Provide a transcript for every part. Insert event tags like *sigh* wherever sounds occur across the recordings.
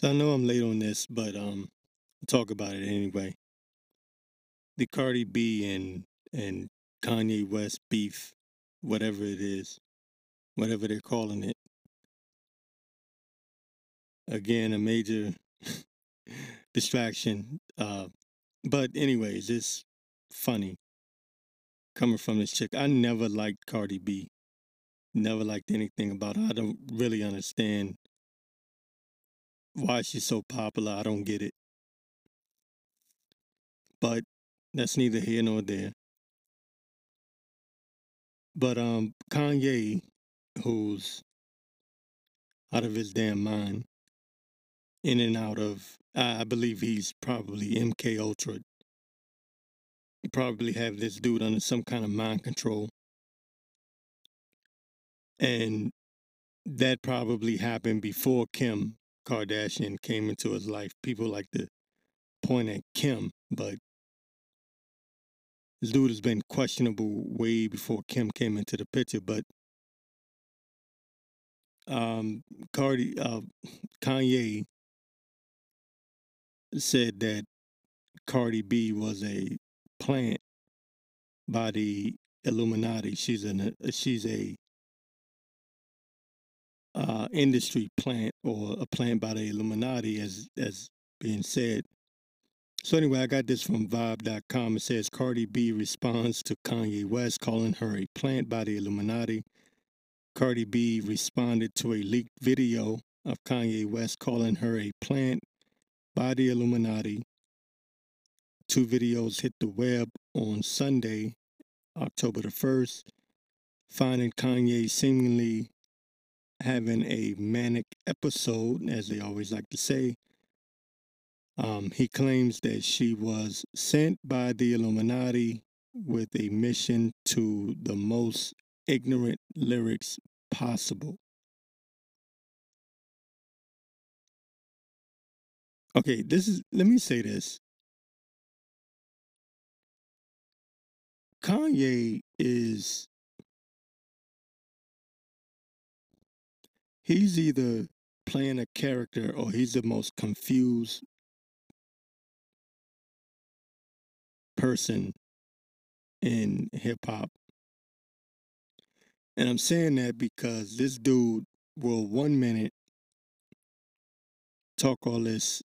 So I know I'm late on this, but um, I'll talk about it anyway. The Cardi B and and Kanye West beef, whatever it is, whatever they're calling it. Again, a major *laughs* distraction. Uh, but anyways, it's funny coming from this chick. I never liked Cardi B. Never liked anything about her. I don't really understand why she's so popular. I don't get it. But that's neither here nor there. But um Kanye, who's out of his damn mind, in and out of I believe he's probably MK Ultra. You probably have this dude under some kind of mind control. And that probably happened before Kim Kardashian came into his life. People like to point at Kim, but this dude has been questionable way before Kim came into the picture. But um, Cardi, uh, Kanye said that Cardi B was a plant by the Illuminati. She's an uh, she's a uh, industry plant or a plant by the Illuminati, as as being said. So anyway, I got this from Vibe.com. It says Cardi B responds to Kanye West calling her a plant by the Illuminati. Cardi B responded to a leaked video of Kanye West calling her a plant by the Illuminati. Two videos hit the web on Sunday, October the 1st, finding Kanye seemingly having a manic episode, as they always like to say. Um, he claims that she was sent by the Illuminati with a mission to the most ignorant lyrics possible. Okay, this is, let me say this. Kanye is, he's either playing a character or he's the most confused person in hip hop. And I'm saying that because this dude will one minute talk all this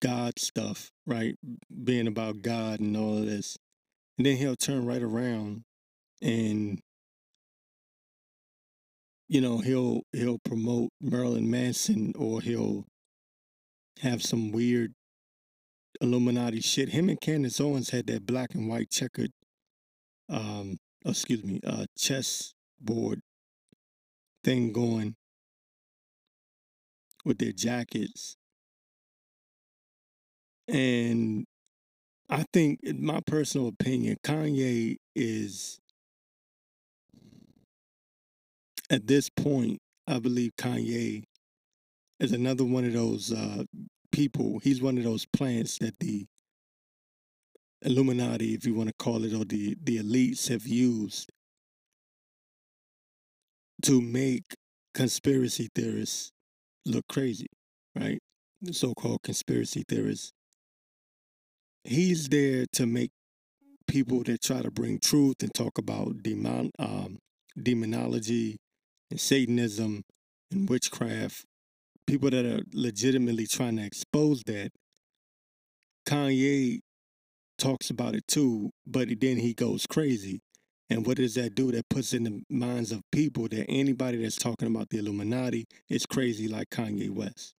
God stuff, right? Being about God and all of this. And then he'll turn right around and you know, he'll he'll promote Marilyn Manson or he'll have some weird Illuminati shit. Him and Candace Owens had that black and white checkered um excuse me, uh chess board thing going with their jackets. And I think, in my personal opinion, Kanye is at this point, I believe Kanye is another one of those uh, people. He's one of those plants that the Illuminati, if you want to call it, or the, the elites have used to make conspiracy theorists look crazy, right? The so called conspiracy theorists. He's there to make people that try to bring truth and talk about demon, um, demonology and Satanism and witchcraft, people that are legitimately trying to expose that. Kanye talks about it too, but then he goes crazy. And what does that do? That puts in the minds of people that anybody that's talking about the Illuminati is crazy like Kanye West.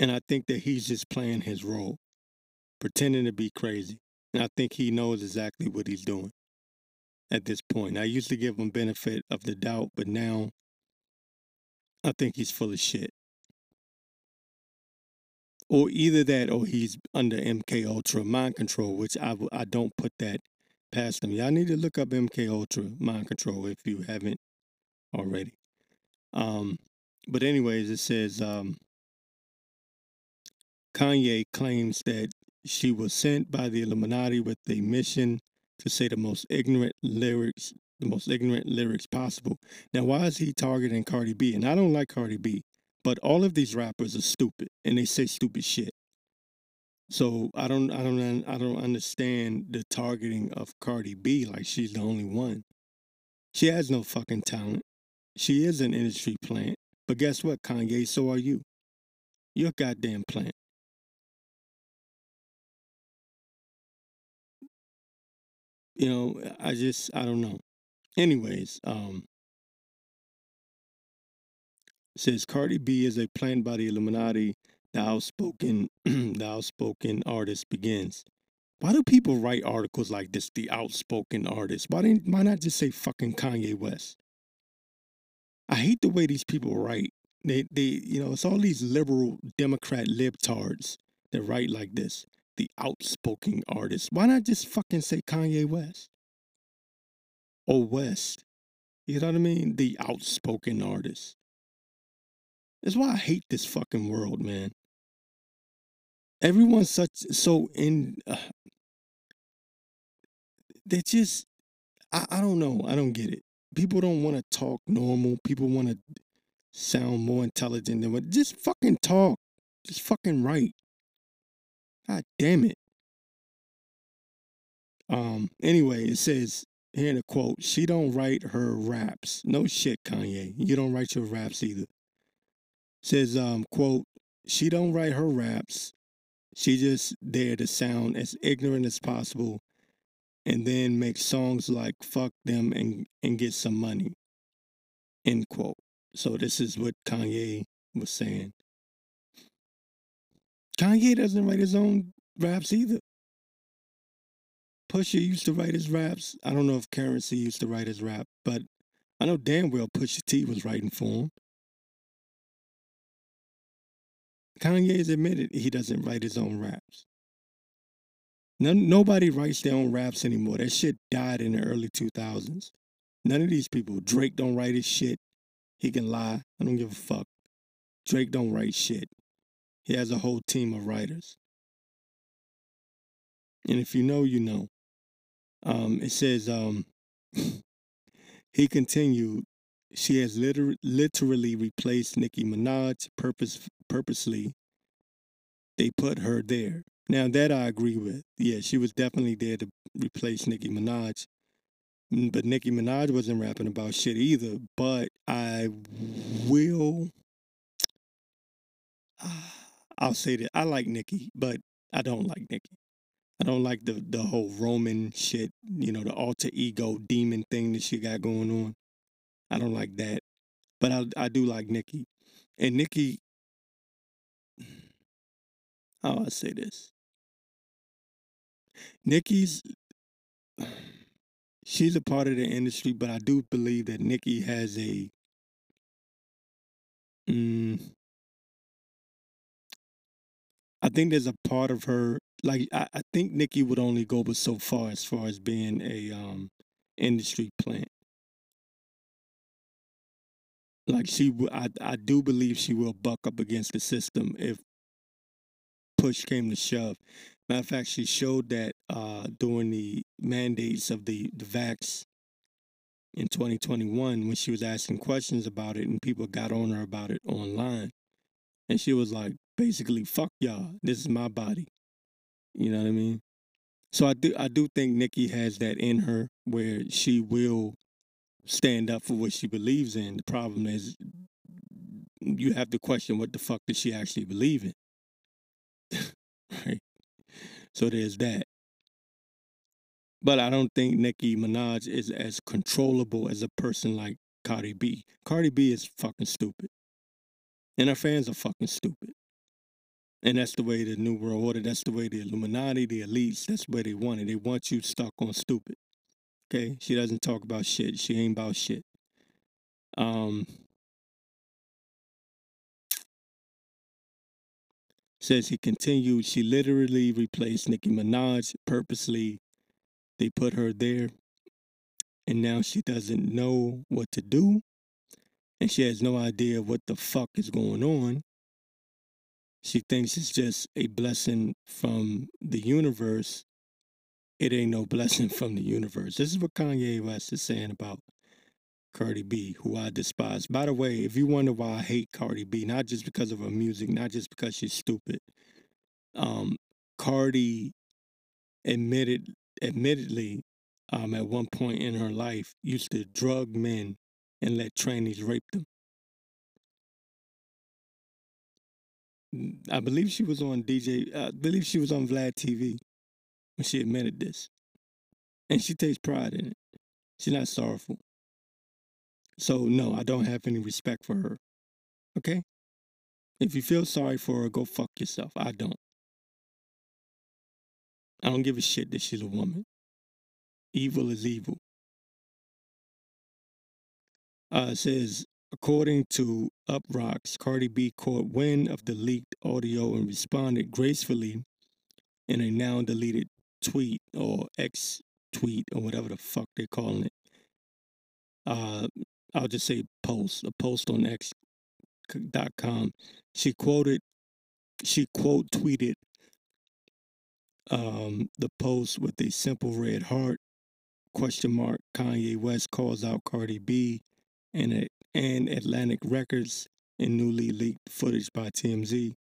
And I think that he's just playing his role, pretending to be crazy. And I think he knows exactly what he's doing at this point. I used to give him benefit of the doubt, but now I think he's full of shit. Or either that or he's under MK Ultra mind control, which I don't put that past him. Y'all need to look up MK Ultra mind control if you haven't already. Um, but anyways, it says um, Kanye claims that she was sent by the Illuminati with a mission to say the most ignorant lyrics the most ignorant lyrics possible. Now, why is he targeting Cardi B? And I don't like Cardi B, but all of these rappers are stupid and they say stupid shit. So I don't, I don't, I don't understand the targeting of Cardi B. Like she's the only one. She has no fucking talent. She is an industry plant. But guess what, Kanye? So are you. You're a goddamn plant. You know, I just, I don't know. Anyways, um, says Cardi B is a plant by the Illuminati. The outspoken, *clears throat* the outspoken artist begins. Why do people write articles like this? The outspoken artist. Why didn't? Why not just say fucking Kanye West? I hate the way these people write. They, they, you know, it's all these liberal Democrat libtards that write like this. The outspoken artist. Why not just fucking say Kanye West or West? You know what I mean? The outspoken artist. That's why I hate this fucking world, man. Everyone's such so in. Uh, they just, I, I don't know. I don't get it. People don't want to talk normal. People want to sound more intelligent than what. Just fucking talk. Just fucking write. God damn it. Um. Anyway, it says here in a quote, she don't write her raps. No shit, Kanye. You don't write your raps either. Says um quote, she don't write her raps. She just there to sound as ignorant as possible and then make songs like fuck them and and get some money. End quote. So this is what Kanye was saying. Kanye doesn't write his own raps either. Pusha used to write his raps. I don't know if Curren$y used to write his rap, but I know damn well Pusha T was writing for him. Kanye has admitted he doesn't write his own raps. Nobody writes their own raps anymore. That shit died in the early 2000s. None of these people. Drake don't write his shit. He can lie. I don't give a fuck. Drake don't write shit. He has a whole team of writers. And if you know, you know. Um, it says, um, *laughs* he continued, she has liter- literally replaced Nicki Minaj purpose- purposely. They put her there. Now that I agree with. Yeah, she was definitely there to replace Nicki Minaj. Mm, but Nicki Minaj wasn't rapping about shit either. But I will. *sighs* I'll say that I like Nicki, but I don't like Nicki. I don't like the the whole Roman shit, you know, the alter ego demon thing that she got going on. I don't like that. But I I do like Nicki. And Nicki *sighs* how I say this? Nicki's *sighs* she's a part of the industry, but I do believe that Nicki has a mm, I think there's a part of her like I, I think Nicki would only go but so far as far as being a um industry plant. Like she, I I do believe she will buck up against the system if push came to shove. Matter of fact, she showed that uh, during the mandates of the, the vax in 2021 when she was asking questions about it and people got on her about it online. And she was like, basically, fuck y'all. This is my body. You know what I mean? So I do I do think Nicki has that in her where she will stand up for what she believes in. The problem is you have to question what the fuck does she actually believe in. *laughs* right? So there's that. But I don't think Nicki Minaj is as controllable as a person like Cardi B. Cardi B is fucking stupid. And her fans are fucking stupid. And that's the way the New World Order, that's the way the Illuminati, the elites, that's where they want it. They want you stuck on stupid. Okay? She doesn't talk about shit. She ain't about shit. Um Says he continued, she literally replaced Nicki Minaj purposely. They put her there, and now she doesn't know what to do, and she has no idea what the fuck is going on. She thinks it's just a blessing from the universe it ain't no blessing from the universe. This is what Kanye West is saying about Cardi B, who I despise. By the way, if you wonder why I hate Cardi B, not just because of her music, not just because she's stupid, um, Cardi admitted admittedly um, at one point in her life used to drug men and let trannies rape them. I believe she was on DJ. I believe she was on Vlad TV when she admitted this, and she takes pride in it. She's not sorrowful. So no, I don't have any respect for her. Okay. If you feel sorry for her, go fuck yourself. I don't. I don't give a shit that she's a woman. Evil is evil. Uh, says, according to Uproxx, Cardi B caught wind of the leaked audio and responded gracefully in a now deleted tweet or X tweet or whatever the fuck they're calling it. Uh, I'll just say post, a post on X.com. She quoted, she quote tweeted um, the post with a simple red heart question mark Kanye West calls out Cardi B and and Atlantic Records in newly leaked footage by TMZ.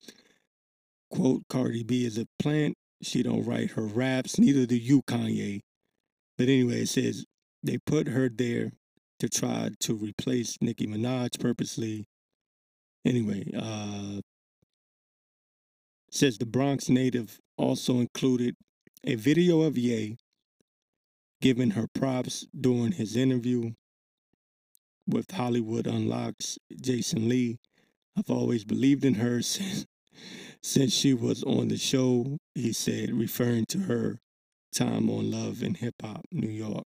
Quote, Cardi B is a plant. She don't write her raps, neither do you, Kanye. But anyway, it says they put her there to try to replace Nicki Minaj purposely. Anyway, uh says the Bronx native also included a video of Ye giving her props during his interview with Hollywood Unlocks Jason Lee. I've always believed in her *laughs* since, since she was on the show, he said, referring to her time on Love and Hip Hop New York.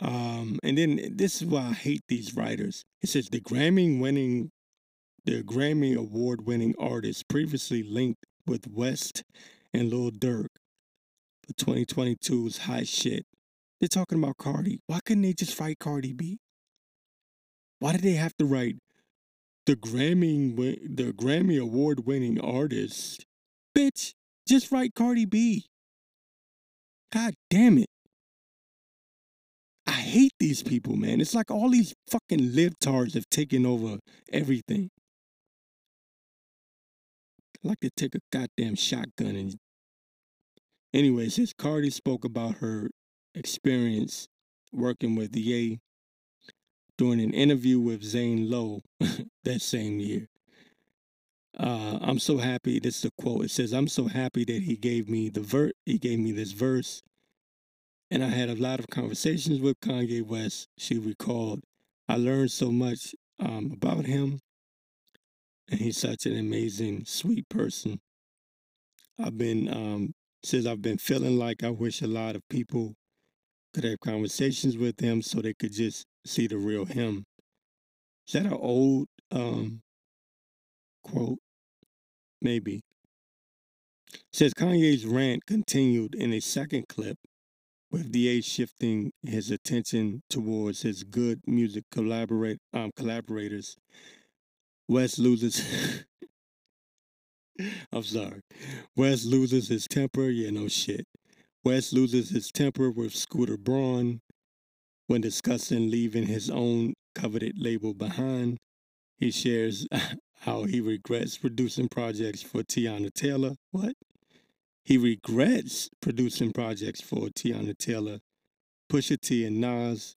Um, and then this is why I hate these writers. It says the Grammy winning the Grammy award winning artist previously linked with West and Lil Durk for 2022's hot shit. They're talking about Cardi. Why couldn't they just fight Cardi B? Why did they have to write the Grammy the Grammy award winning artist? Bitch, just write Cardi B. God damn it. I hate these people, man. It's like all these fucking libtards have taken over everything. I like to take a goddamn shotgun and Anyway, since Cardi spoke about her experience working with Ye during an interview with Zane Lowe *laughs* that same year. Uh, I'm so happy. This is a quote. It says, "I'm so happy that he gave me the ver. He gave me this verse, and I had a lot of conversations with Kanye West." She recalled, "I learned so much um, about him, and he's such an amazing, sweet person. I've been um, says I've been feeling like I wish a lot of people could have conversations with him so they could just see the real him. Is that an old um, quote? Maybe. says Kanye's rant continued in a second clip with DA shifting his attention towards his good music collaborate um, collaborators. West loses *laughs* I'm sorry. West loses his temper. Yeah, no shit. West loses his temper with Scooter Braun when discussing leaving his own coveted label behind. He shares *laughs* how he regrets producing projects for Teyana Taylor. What? He regrets producing projects for Teyana Taylor, Pusha T, and Nas.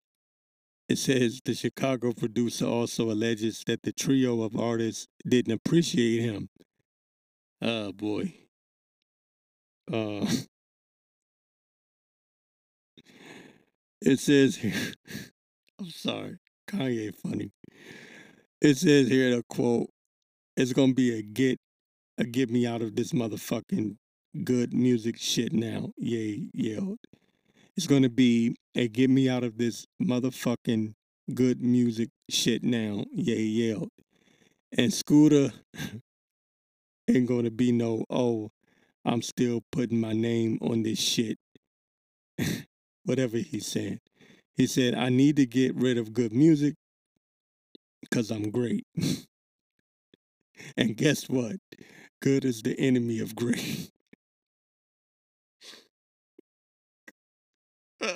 It says the Chicago producer also alleges that the trio of artists didn't appreciate him Oh boy. Uh, *laughs* it says here, *laughs* I'm sorry, Kanye funny. It says here the quote, it's gonna be a get a get me out of this motherfucking good music shit now. Ye yelled. It's gonna be a get me out of this motherfucking good music shit now. Ye yelled. And Scooter *laughs* ain't gonna be no, oh, I'm still putting my name on this shit. *laughs* whatever he's saying. He said, I need to get rid of good music because I'm great. *laughs* and guess what? Good is the enemy of great. *laughs*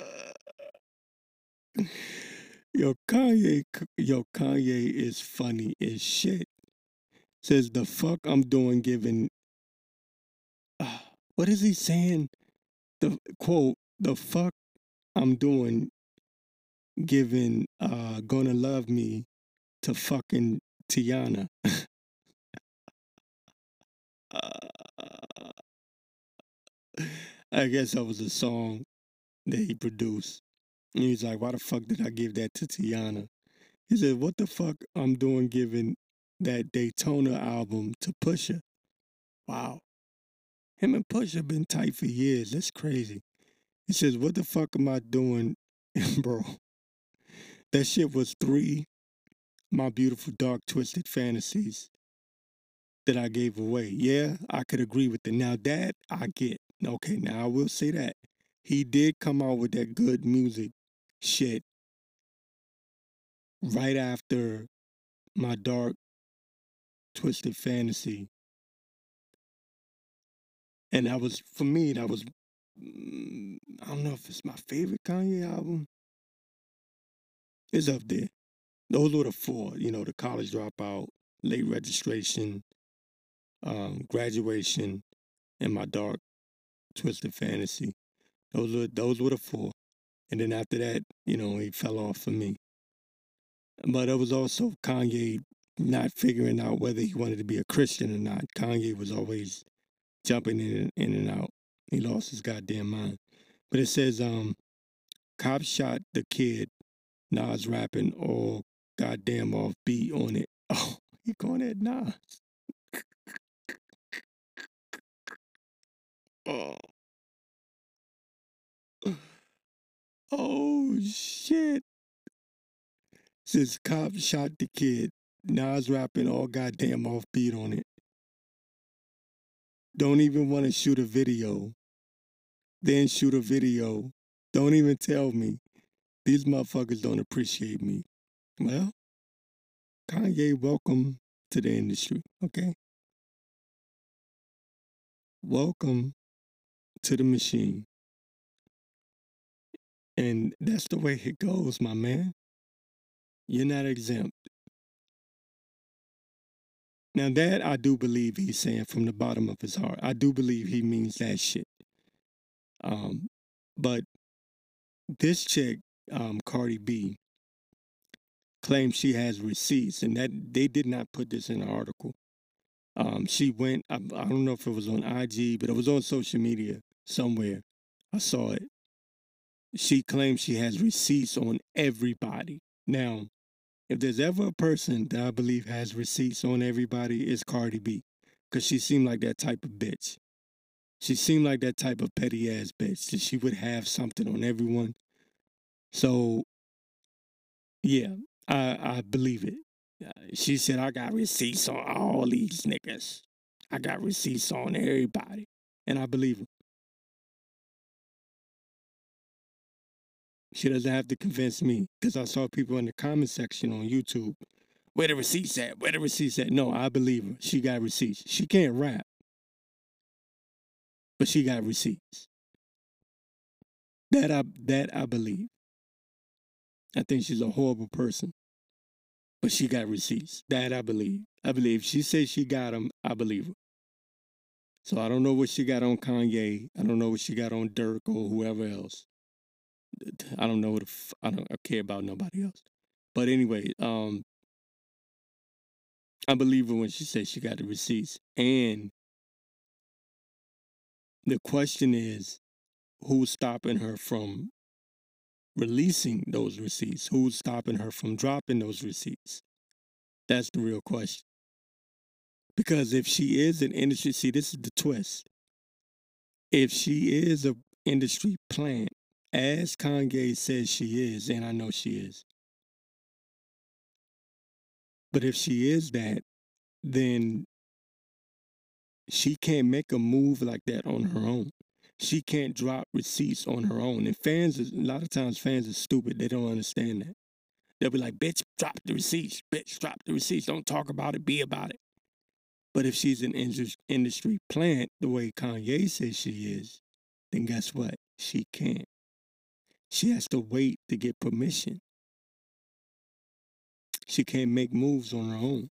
yo, Kanye, yo, Kanye is funny as shit. Says the fuck I'm doing giving. Uh, *sighs* what is he saying? The quote, the fuck I'm doing giving uh gonna love me to fucking Teyana. uh, *laughs* I guess that was a song that he produced. And he's like, why the fuck did I give that to Teyana? He said, what the fuck I'm doing giving that Daytona album to Pusha? Wow. Him and Pusha been tight for years. That's crazy. He says, what the fuck am I doing, *laughs* bro? That shit was three my beautiful dark twisted fantasies that I gave away. Yeah, I could agree with it. Now that I get. Okay, now I will say that. He did come out with that good music shit right after my dark twisted fantasy. And that was for me, that was I don't know if it's my favorite Kanye album. It's up there. Those were the four, you know, the college dropout, late registration, um, graduation, and my dark twisted fantasy. Those were those were the four. And then after that, you know, he fell off for me. But it was also Kanye not figuring out whether he wanted to be a Christian or not. Kanye was always jumping in, in and out. He lost his goddamn mind. But it says, um, cop shot the kid, Nas rapping all goddamn off beat on it. *laughs* Oh, he going at Nas. *laughs* oh. *sighs* Oh shit. Since cop shot the kid, Nas rapping all goddamn off beat on it. Don't even want to shoot a video. Then shoot a video. Don't even tell me. These motherfuckers don't appreciate me. Well, Kanye, welcome to the industry, okay? Welcome to the machine. And that's the way it goes, my man. You're not exempt. Now, that I do believe he's saying from the bottom of his heart. I do believe he means that shit. Um, but this chick, um, Cardi B, claims she has receipts, and that they did not put this in the article. Um, she went, I, I don't know if it was on IG, but it was on social media somewhere. I saw it. She claims she has receipts on everybody. Now, if there's ever a person that I believe has receipts on everybody, it's Cardi B. Because she seemed like that type of bitch. She seemed like that type of petty ass bitch that she would have something on everyone. So, yeah, I, I believe it. Uh, she said, I got receipts on all these niggas. I got receipts on everybody. And I believe her. She doesn't have to convince me because I saw people in the comment section on YouTube. Where the receipts at? Where the receipts at? No, I believe her. She got receipts. She can't rap, but she got receipts. That I that I believe. I think she's a horrible person, but she got receipts. That I believe. I believe. She says she got them. I believe her. So I don't know what she got on Kanye. I don't know what she got on Durk or whoever else. I don't know what f- I don't care about nobody else. But anyway, um, I believe her when she says she got the receipts. And the question is, who's stopping her from releasing those receipts? Who's stopping her from dropping those receipts? That's the real question. Because if she is an industry, see, this is the twist. If she is a industry plant, as Kanye says she is, and I know she is. But if she is that, then she can't make a move like that on her own. She can't drop receipts on her own. And fans, a lot of times, fans are stupid. They don't understand that. They'll be like, bitch, drop the receipts. Bitch, drop the receipts. Don't talk about it, be about it. But if she's an industry plant the way Kanye says she is, then guess what? She can't. She has to wait to get permission. She can't make moves on her own.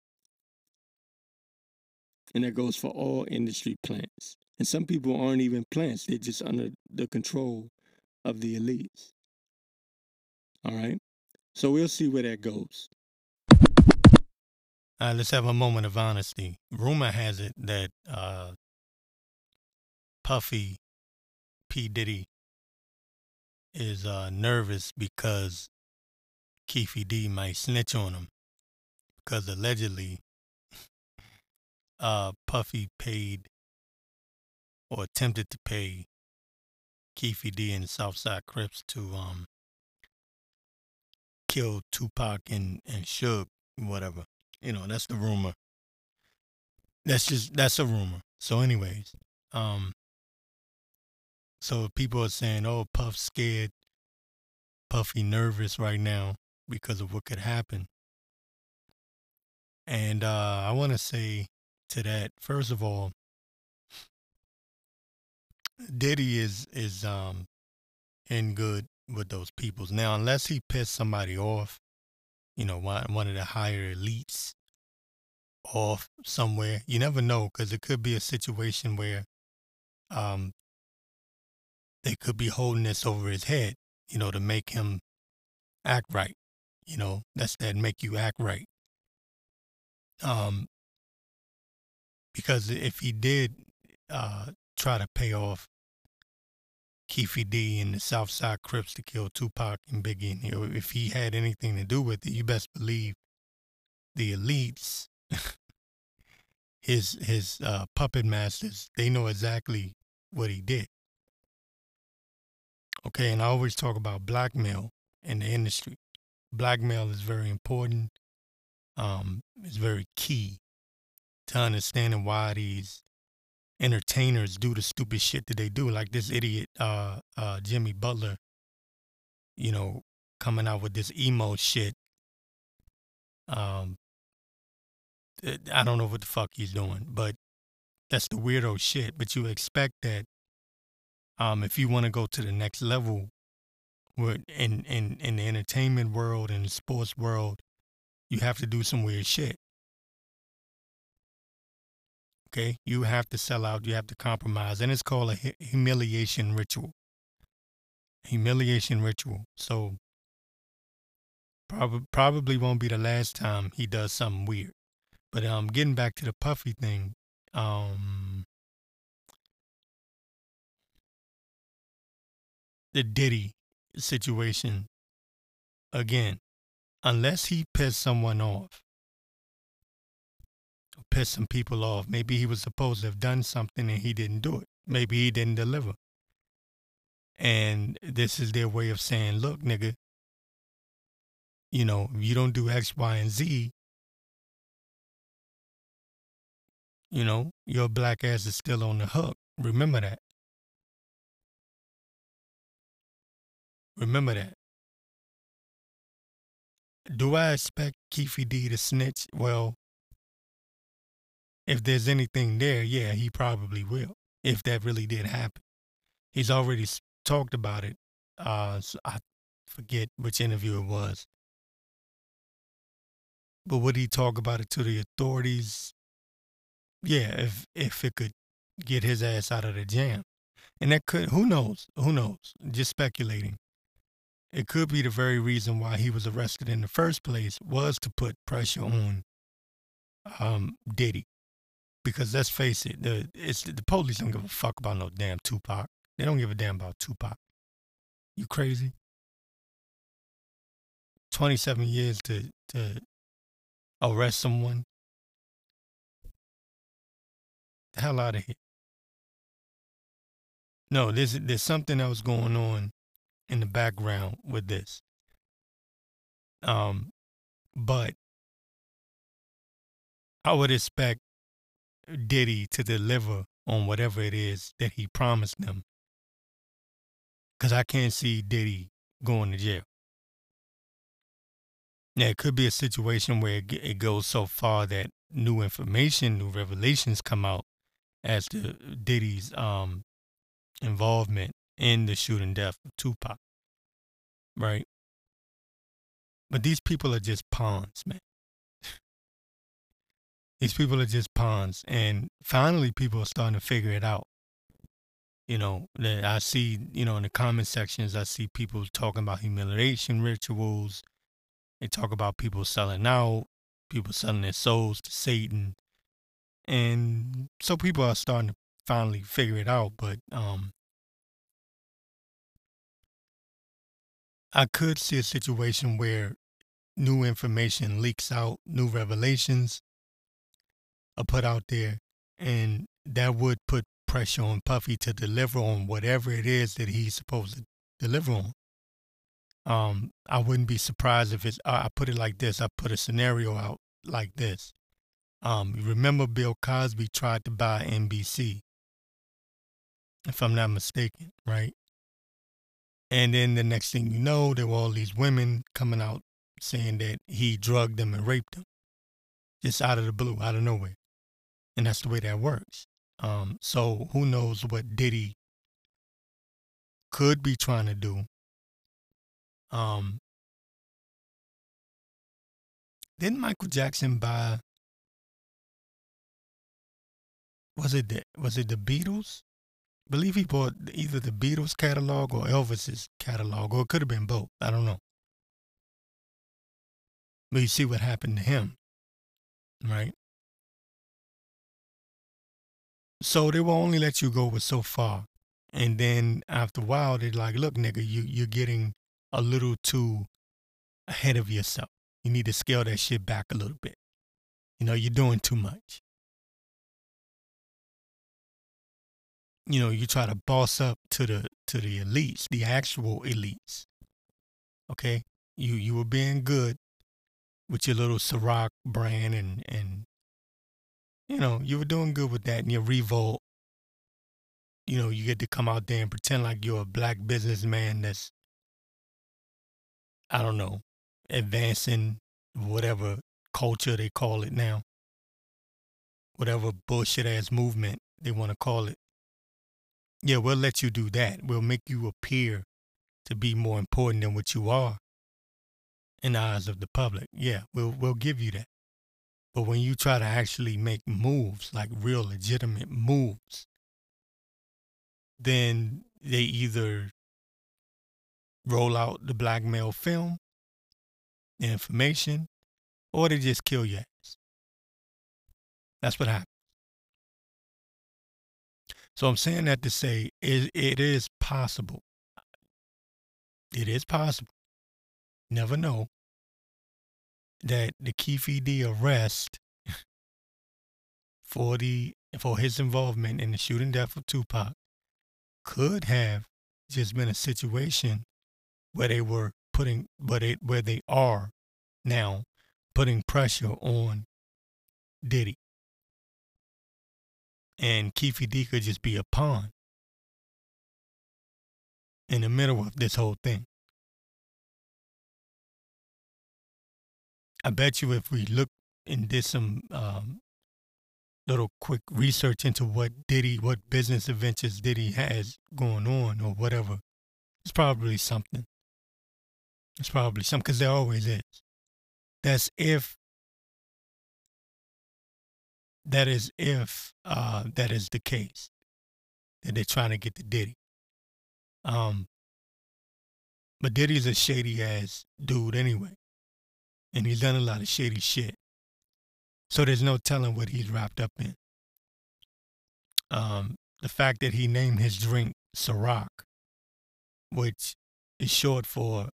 And that goes for all industry plants. And some people aren't even plants, they're just under the control of the elites. All right? So we'll see where that goes. All right, let's have a moment of honesty. Rumor has it that uh, Puffy P. Diddy is uh, nervous because Keefe D might snitch on him. Because allegedly, uh, Puffy paid or attempted to pay Keefe D and Southside Crips to um, kill Tupac and, and Suge, whatever. You know, that's the rumor. That's just that's a rumor. So anyways, um so people are saying, "Oh, Puff scared. Puffy nervous right now because of what could happen." And uh I want to say to that, first of all, Diddy is is um in good with those peoples. Now, unless he pissed somebody off, you know, one, one of the higher elites off somewhere. You never know because it could be a situation where um, they could be holding this over his head, you know, to make him act right. You know, that's that make you act right. Um, because if he did uh, try to pay off Keefe D and the Southside Crips to kill Tupac and Biggie. And, you know, if he had anything to do with it, you best believe the elites, *laughs* his his uh, puppet masters, they know exactly what he did. Okay, and I always talk about blackmail in the industry. Blackmail is very important. Um, it's very key to understanding why these entertainers do the stupid shit that they do. Like this idiot, uh, uh, Jimmy Butler, you know, coming out with this emo shit. Um, I don't know what the fuck he's doing, but that's the weirdo shit. But you expect that, um, if you want to go to the next level, in in in the entertainment world and the sports world, you have to do some weird shit. Okay, you have to sell out, you have to compromise, and it's called a humiliation ritual. Humiliation ritual. So, prob- probably won't be the last time he does something weird. But um, getting back to the Puffy thing, um, the Diddy situation again, unless he pissed someone off, piss some people off. Maybe he was supposed to have done something and he didn't do it. Maybe he didn't deliver. And this is their way of saying, look, nigga, you know, you don't do X, Y, and Z, you know, your black ass is still on the hook. Remember that. Remember that. Do I expect Keefe D to snitch? Well, if there's anything there, yeah, he probably will. If that really did happen, he's already talked about it. Uh, so I forget which interview it was, but would he talk about it to the authorities? Yeah, if if it could get his ass out of the jam, and that could, who knows, who knows? Just speculating. It could be the very reason why he was arrested in the first place was to put pressure on um, Diddy because let's face it, the it's the police don't give a fuck about no damn Tupac. They don't give a damn about Tupac. You crazy? Twenty seven years to to arrest someone. The hell out of here. No, there's there's something else going on in the background with this. Um, but I would expect Diddy to deliver on whatever it is that he promised them. Because I can't see Diddy going to jail. Now, it could be a situation where it goes so far that new information, new revelations come out as to Diddy's um, involvement in the shooting death of Tupac. right? But these people are just pawns, man. These people are just pawns. And finally, people are starting to figure it out. You know, that I see, you know, in the comment sections, I see people talking about humiliation rituals. They talk about people selling out, people selling their souls to Satan. And so people are starting to finally figure it out. But um, I could see a situation where new information leaks out, new revelations are put out there, and that would put pressure on Puffy to deliver on whatever it is that he's supposed to deliver on. Um, I wouldn't be surprised if it's. I put it like this. I put a scenario out like this. Um, remember Bill Cosby tried to buy NBC, if I'm not mistaken, right? And then the next thing you know, there were all these women coming out saying that he drugged them and raped them, just out of the blue, out of nowhere. And that's the way that works. Um, so who knows what Diddy could be trying to do. Um, didn't Michael Jackson buy? Was it the was it the Beatles? I believe he bought either the Beatles catalog or Elvis's catalog, or it could have been both. I don't know. But you see what happened to him, right? So they will only let you go with so far. And then after a while, they're like, look, nigga, you, you're getting a little too ahead of yourself. You need to scale that shit back a little bit. You know, you're doing too much. You know, you try to boss up to the to the elites, the actual elites. Okay? You you were being good with your little Ciroc brand and and you know, you were doing good with that in your revolt. You know, you get to come out there and pretend like you're a black businessman that's, I don't know, advancing whatever culture they call it now, whatever bullshit ass movement they want to call it. Yeah, we'll let you do that. We'll make you appear to be more important than what you are in the eyes of the public. Yeah, we'll we'll give you that. But when you try to actually make moves, like real legitimate moves, then they either roll out the blackmail film, the information, or they just kill ass. That's what happens. So I'm saying that to say it, it is possible. It is possible. Never know that the Keefe arrest for the for his involvement in the shooting death of Tupac could have just been a situation where they were putting but it where they are now putting pressure on Diddy. And Keefe D could just be a pawn in the middle of this whole thing. I bet you if we look and did some um, little quick research into what Diddy, what business adventures Diddy has going on or whatever, it's probably something. It's probably something because there always is. That's if that is if uh, that is the case that they're trying to get to Diddy. Um, but Diddy's a shady ass dude anyway and he's done a lot of shady shit. So there's no telling what he's wrapped up in. Um, the fact that he named his drink Ciroc, which is short for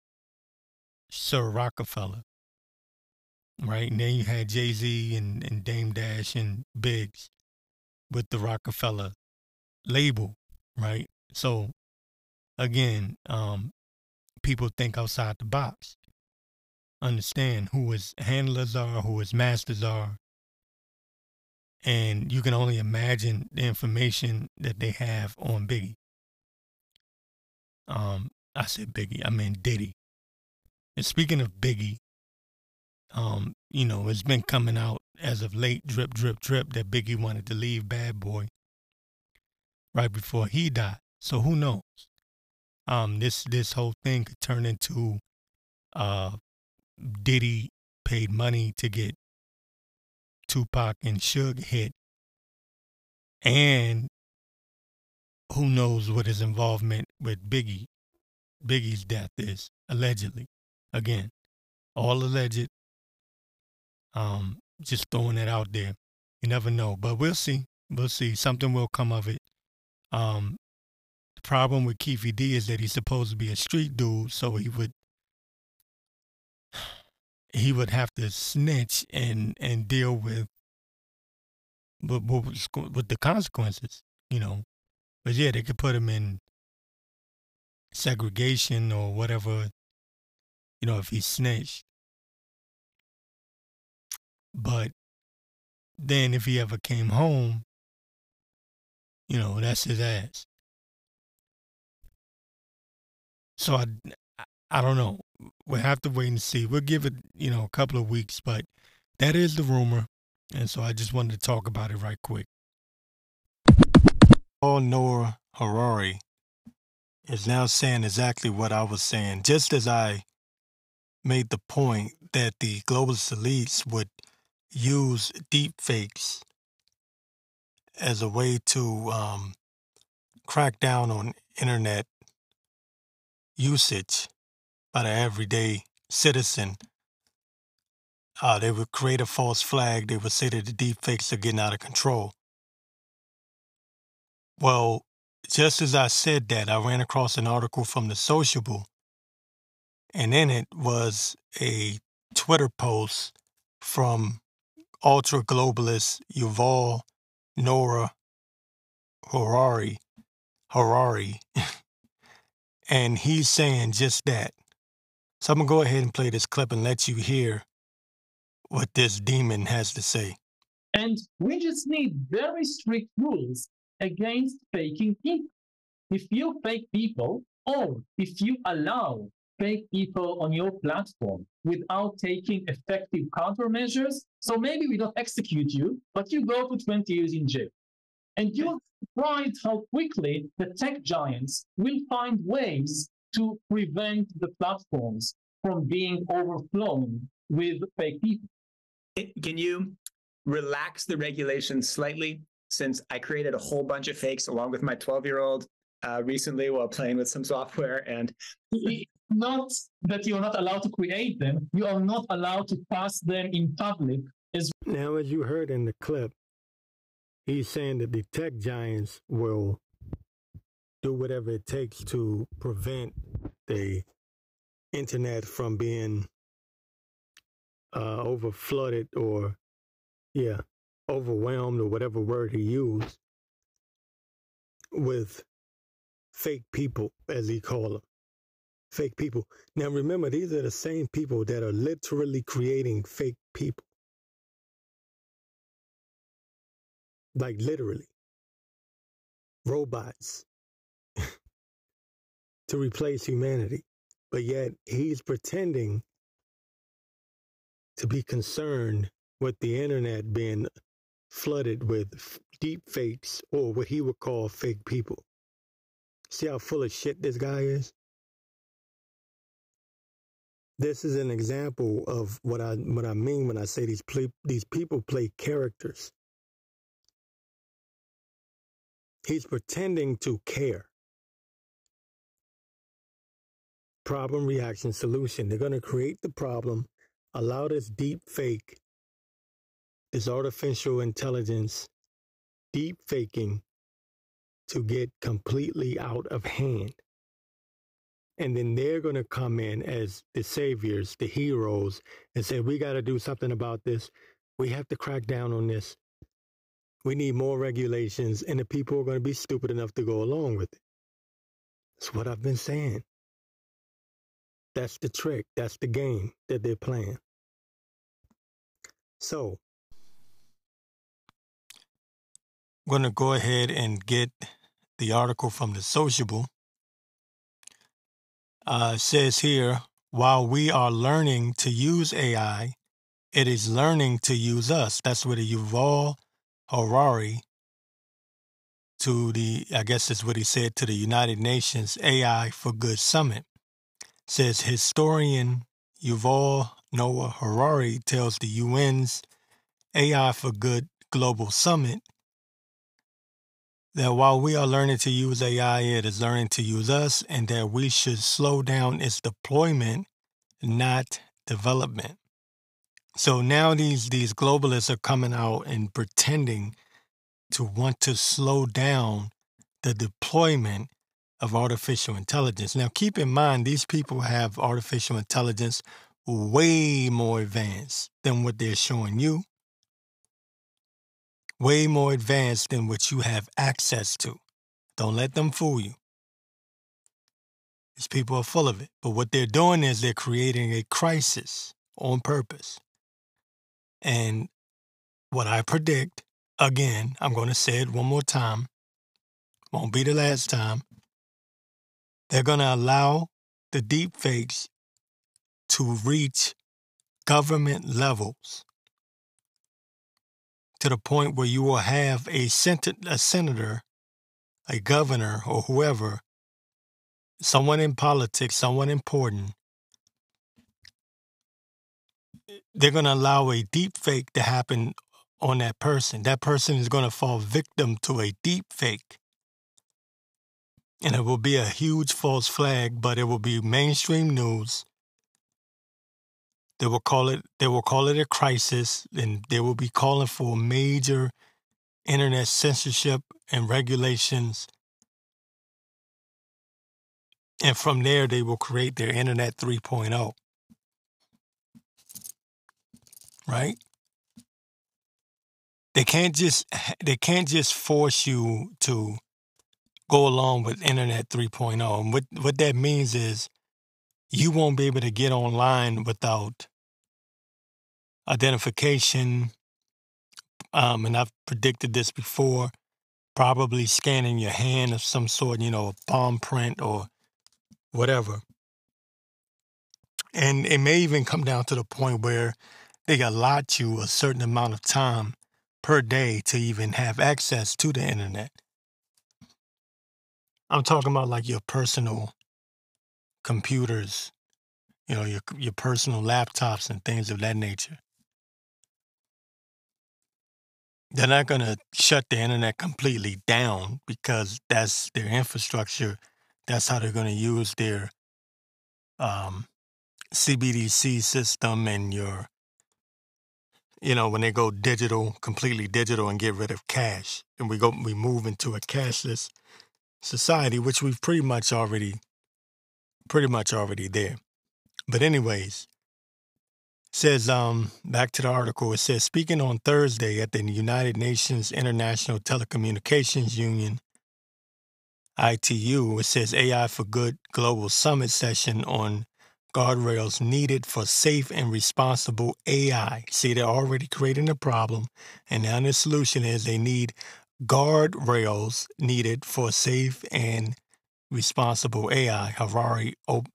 Sir Rockefeller, right? And then you had Jay Z and, and Dame Dash and Biggs with the Rockefeller label, right? So again, um, people think outside the box understand who his handlers are, who his masters are. And you can only imagine the information that they have on Biggie. Um, I said Biggie, I mean Diddy. And speaking of Biggie, um, you know, it's been coming out as of late, drip, drip, drip, that Biggie wanted to leave Bad Boy right before he died. So who knows? um, this this whole thing could turn into uh, Diddy paid money to get Tupac and Suge hit, and who knows what his involvement with Biggie, Biggie's death is allegedly. Again, all alleged. Um, just throwing it out there. You never know, but we'll see. We'll see. Something will come of it. Um, the problem with Keefe D is that he's supposed to be a street dude, so he would he would have to snitch and and deal with with, with the consequences, you know. But yeah, they could put him in segregation or whatever, you know, if he snitched. But then if he ever came home, you know, that's his ass. So I, I don't know. We'll have to wait and see. We'll give it, you know, a couple of weeks, but that is the rumor. And so I just wanted to talk about it right quick. Yuval Noah Harari is now saying exactly what I was saying, just as I made the point that the globalist elites would use deep fakes as a way to um, crack down on internet usage by the everyday citizen. Uh, they would create a false flag. They would say that the deep fakes are getting out of control. Well, just as I said that, I ran across an article from the Sociable, and in it was a Twitter post from ultra globalist Yuval Noah Harari, Harari, *laughs* and he's saying just that. So I'm gonna go ahead and play this clip and let you hear what this demon has to say. And we just need very strict rules against faking people. If you fake people, or if you allow fake people on your platform without taking effective countermeasures. So maybe we don't execute you, but you go to 20 years in jail. And you're surprised how quickly the tech giants will find ways to prevent the platforms from being overflown with fake people. Can you relax the regulations slightly? Since I created a whole bunch of fakes along with my 12 year old uh, recently while playing with some software, and not that you're not allowed to create them, you are not allowed to pass them in public. As now, as you heard in the clip, he's saying that the tech giants will do whatever it takes to prevent the internet from being uh, over flooded or, yeah, overwhelmed or whatever word he used with fake people, as he called them fake people. Now remember, these are the same people that are literally creating fake people. Like literally. Robots to replace humanity. But yet he's pretending to be concerned with the internet being flooded with deep fakes or what he would call fake people. See how full of shit this guy is? This is an example of what I what I mean when I say these play, these people play characters. He's pretending to care. Problem, reaction, solution. They're going to create the problem, allow this deep fake, this artificial intelligence, deep faking to get completely out of hand. And then they're going to come in as the saviors, the heroes, and say, we got to do something about this. We have to crack down on this. We need more regulations, and the people are going to be stupid enough to go along with it. That's what I've been saying. That's the trick. That's the game that they're playing. So, I'm going to go ahead and get the article from the Sociable uh, says here, while we are learning to use AI, it is learning to use us. That's what Yuval Harari to the, I guess that's what he said, to the United Nations AI for Good Summit. Says historian Yuval Noah Harari tells the UN's AI for Good Global Summit that while we are learning to use AI, it is learning to use us, and that we should slow down its deployment, not development. So now these these globalists are coming out and pretending to want to slow down the deployment of artificial intelligence. Now keep in mind these people have artificial intelligence way more advanced than what they're showing you way more advanced than what you have access to. Don't let them fool you. These people are full of it. But what they're doing is they're creating a crisis on purpose. And what I predict, again, I'm going to say it one more time, won't be the last time. They're going to allow the deep fakes to reach government levels to the point where you will have a, sent- a senator, a governor, or whoever, someone in politics, someone important, they're going to allow a deep fake to happen on that person. That person is going to fall victim to a deep fake. And it will be a huge false flag, but it will be mainstream news. They will call it they will call it a crisis and they will be calling for major internet censorship and regulations. And from there they will create their internet 3.0. Right? They can't just they can't just force you to go along with internet 3.0. And what what that means is you won't be able to get online without identification. Um, and I've predicted this before, probably scanning your hand of some sort, you know, a palm print or whatever. And it may even come down to the point where they allot you a certain amount of time per day to even have access to the internet. I'm talking about like your personal computers, you know, your your personal laptops and things of that nature. They're not going to shut the internet completely down because that's their infrastructure. That's how they're going to use their um, CBDC system and your, you know, when they go digital, completely digital, and get rid of cash, and we go we move into a cashless society, which we've pretty much already, pretty much already there. But anyways, says um back to the article it says speaking on thursday at the united nations international telecommunications union itu it says ai for good global summit session on guardrails needed for safe and responsible ai see they're already creating a problem and now the solution is they need guardrails needed for safe and responsible ai harari op-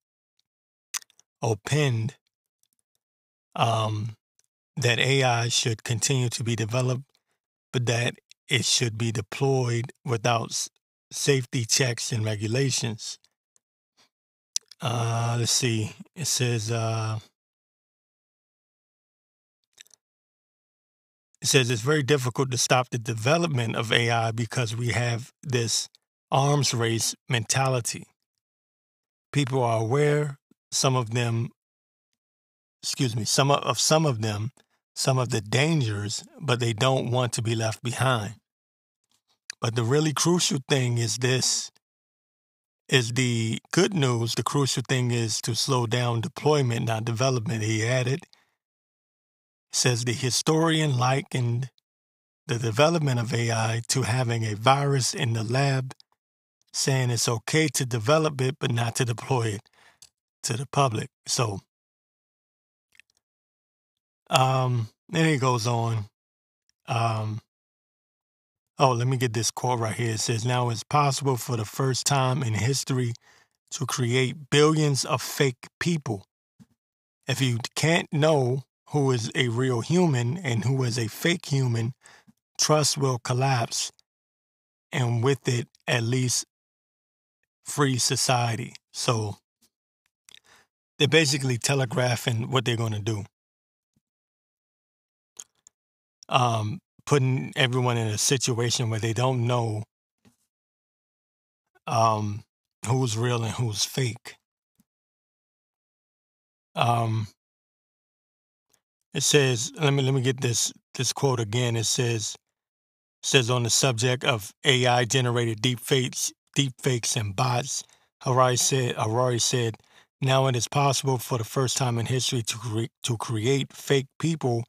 opened um, that AI should continue to be developed, but that it should be deployed without safety checks and regulations. Uh, let's see. It says uh, it says it's very difficult to stop the development of AI because we have this arms race mentality. People are aware. Some of them excuse me, some of some of them, some of the dangers, but they don't want to be left behind. But the really crucial thing is this is the good news. The crucial thing is to slow down deployment, not development. He added, says the historian likened the development of AI to having a virus in the lab, saying it's okay to develop it, but not to deploy it to the public. So um, then he goes on. Um, oh, let me get this quote right here. It says, Now it's possible for the first time in history to create billions of fake people. If you can't know who is a real human and who is a fake human, trust will collapse and with it, at least free society. So they're basically telegraphing what they're going to do. Um, putting everyone in a situation where they don't know um, who's real and who's fake. Um, it says, let me let me get this this quote again. It says says on the subject of AI generated deep fakes, deep fakes and bots. Harari said, Harari said, now it is possible for the first time in history to create to create fake people,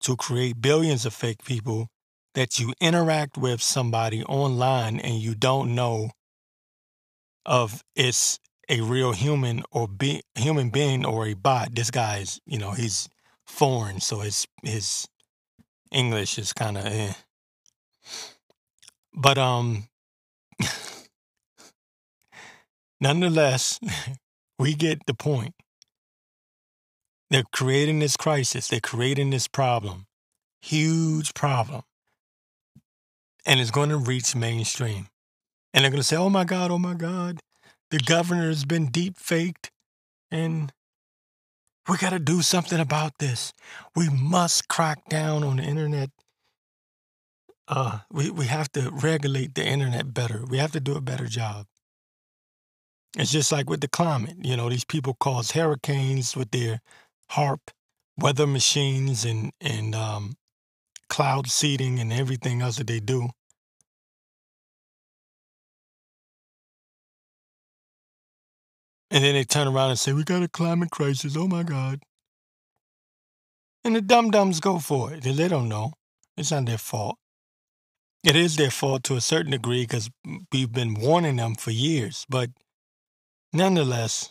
to create billions of fake people that you interact with somebody online and you don't know of it's a real human or be human being or a bot. This guy is, you know, he's foreign, so his his English is kind of eh. But um, *laughs* nonetheless, *laughs* we get the point. They're creating this crisis. They're creating this problem, huge problem, and it's going to reach mainstream. And they're going to say, "Oh my God, oh my God, the governor's been deep faked, and we got to do something about this. We must crack down on the internet. Uh, we, we have to regulate the internet better. We have to do a better job. It's just like with the climate. You know, these people cause hurricanes with their HAARP weather machines and, and um, cloud seeding and everything else that they do. And then they turn around and say, We got a climate crisis. Oh my God. And the dum dums go for it. They don't know. It's not their fault. It is their fault to a certain degree because we've been warning them for years. But nonetheless,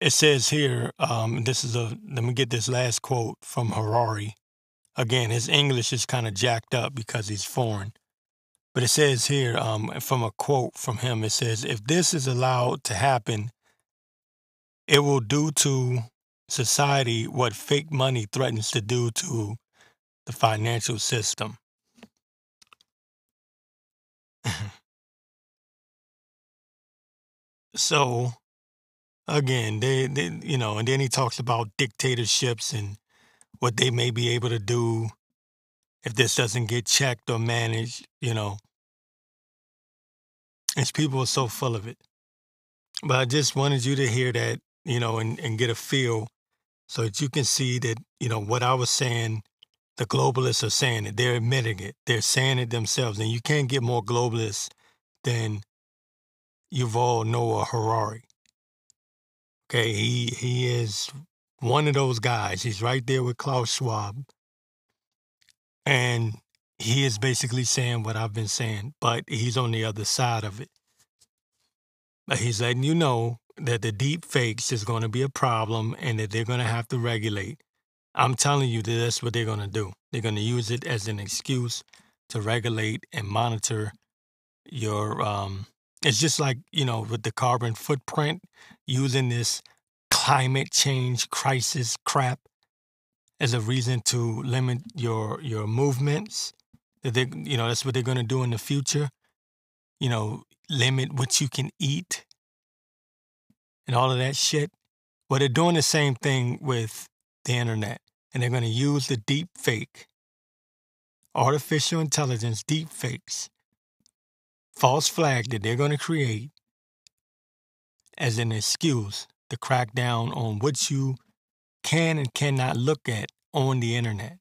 it says here, um, this is a, let me get this last quote from Harari. Again, his English is kind of jacked up because he's foreign. But it says here, um, from a quote from him, it says, if this is allowed to happen, it will do to society what fake money threatens to do to the financial system. *laughs* so, again, they, they, you know, and then he talks about dictatorships and what they may be able to do if this doesn't get checked or managed, you know. As people are so full of it. But I just wanted you to hear that, you know, and, and get a feel so that you can see that, you know, what I was saying, the globalists are saying it. They're admitting it. They're saying it themselves. And you can't get more globalists than Yuval Noah Harari. Okay, he he is one of those guys. He's right there with Klaus Schwab. And he is basically saying what I've been saying, but he's on the other side of it. He's letting you know that the deep fakes is going to be a problem and that they're going to have to regulate. I'm telling you that that's what they're going to do. They're going to use it as an excuse to regulate and monitor your. Um, it's just like you know with the carbon footprint, using this climate change crisis crap as a reason to limit your your movements. That they, you know, that's what they're going to do in the future. You know, limit what you can eat and all of that shit. Well, they're doing the same thing with the internet, and they're going to use the deep fake, artificial intelligence deep fakes, false flag that they're going to create as an excuse to crack down on what you can and cannot look at on the internet.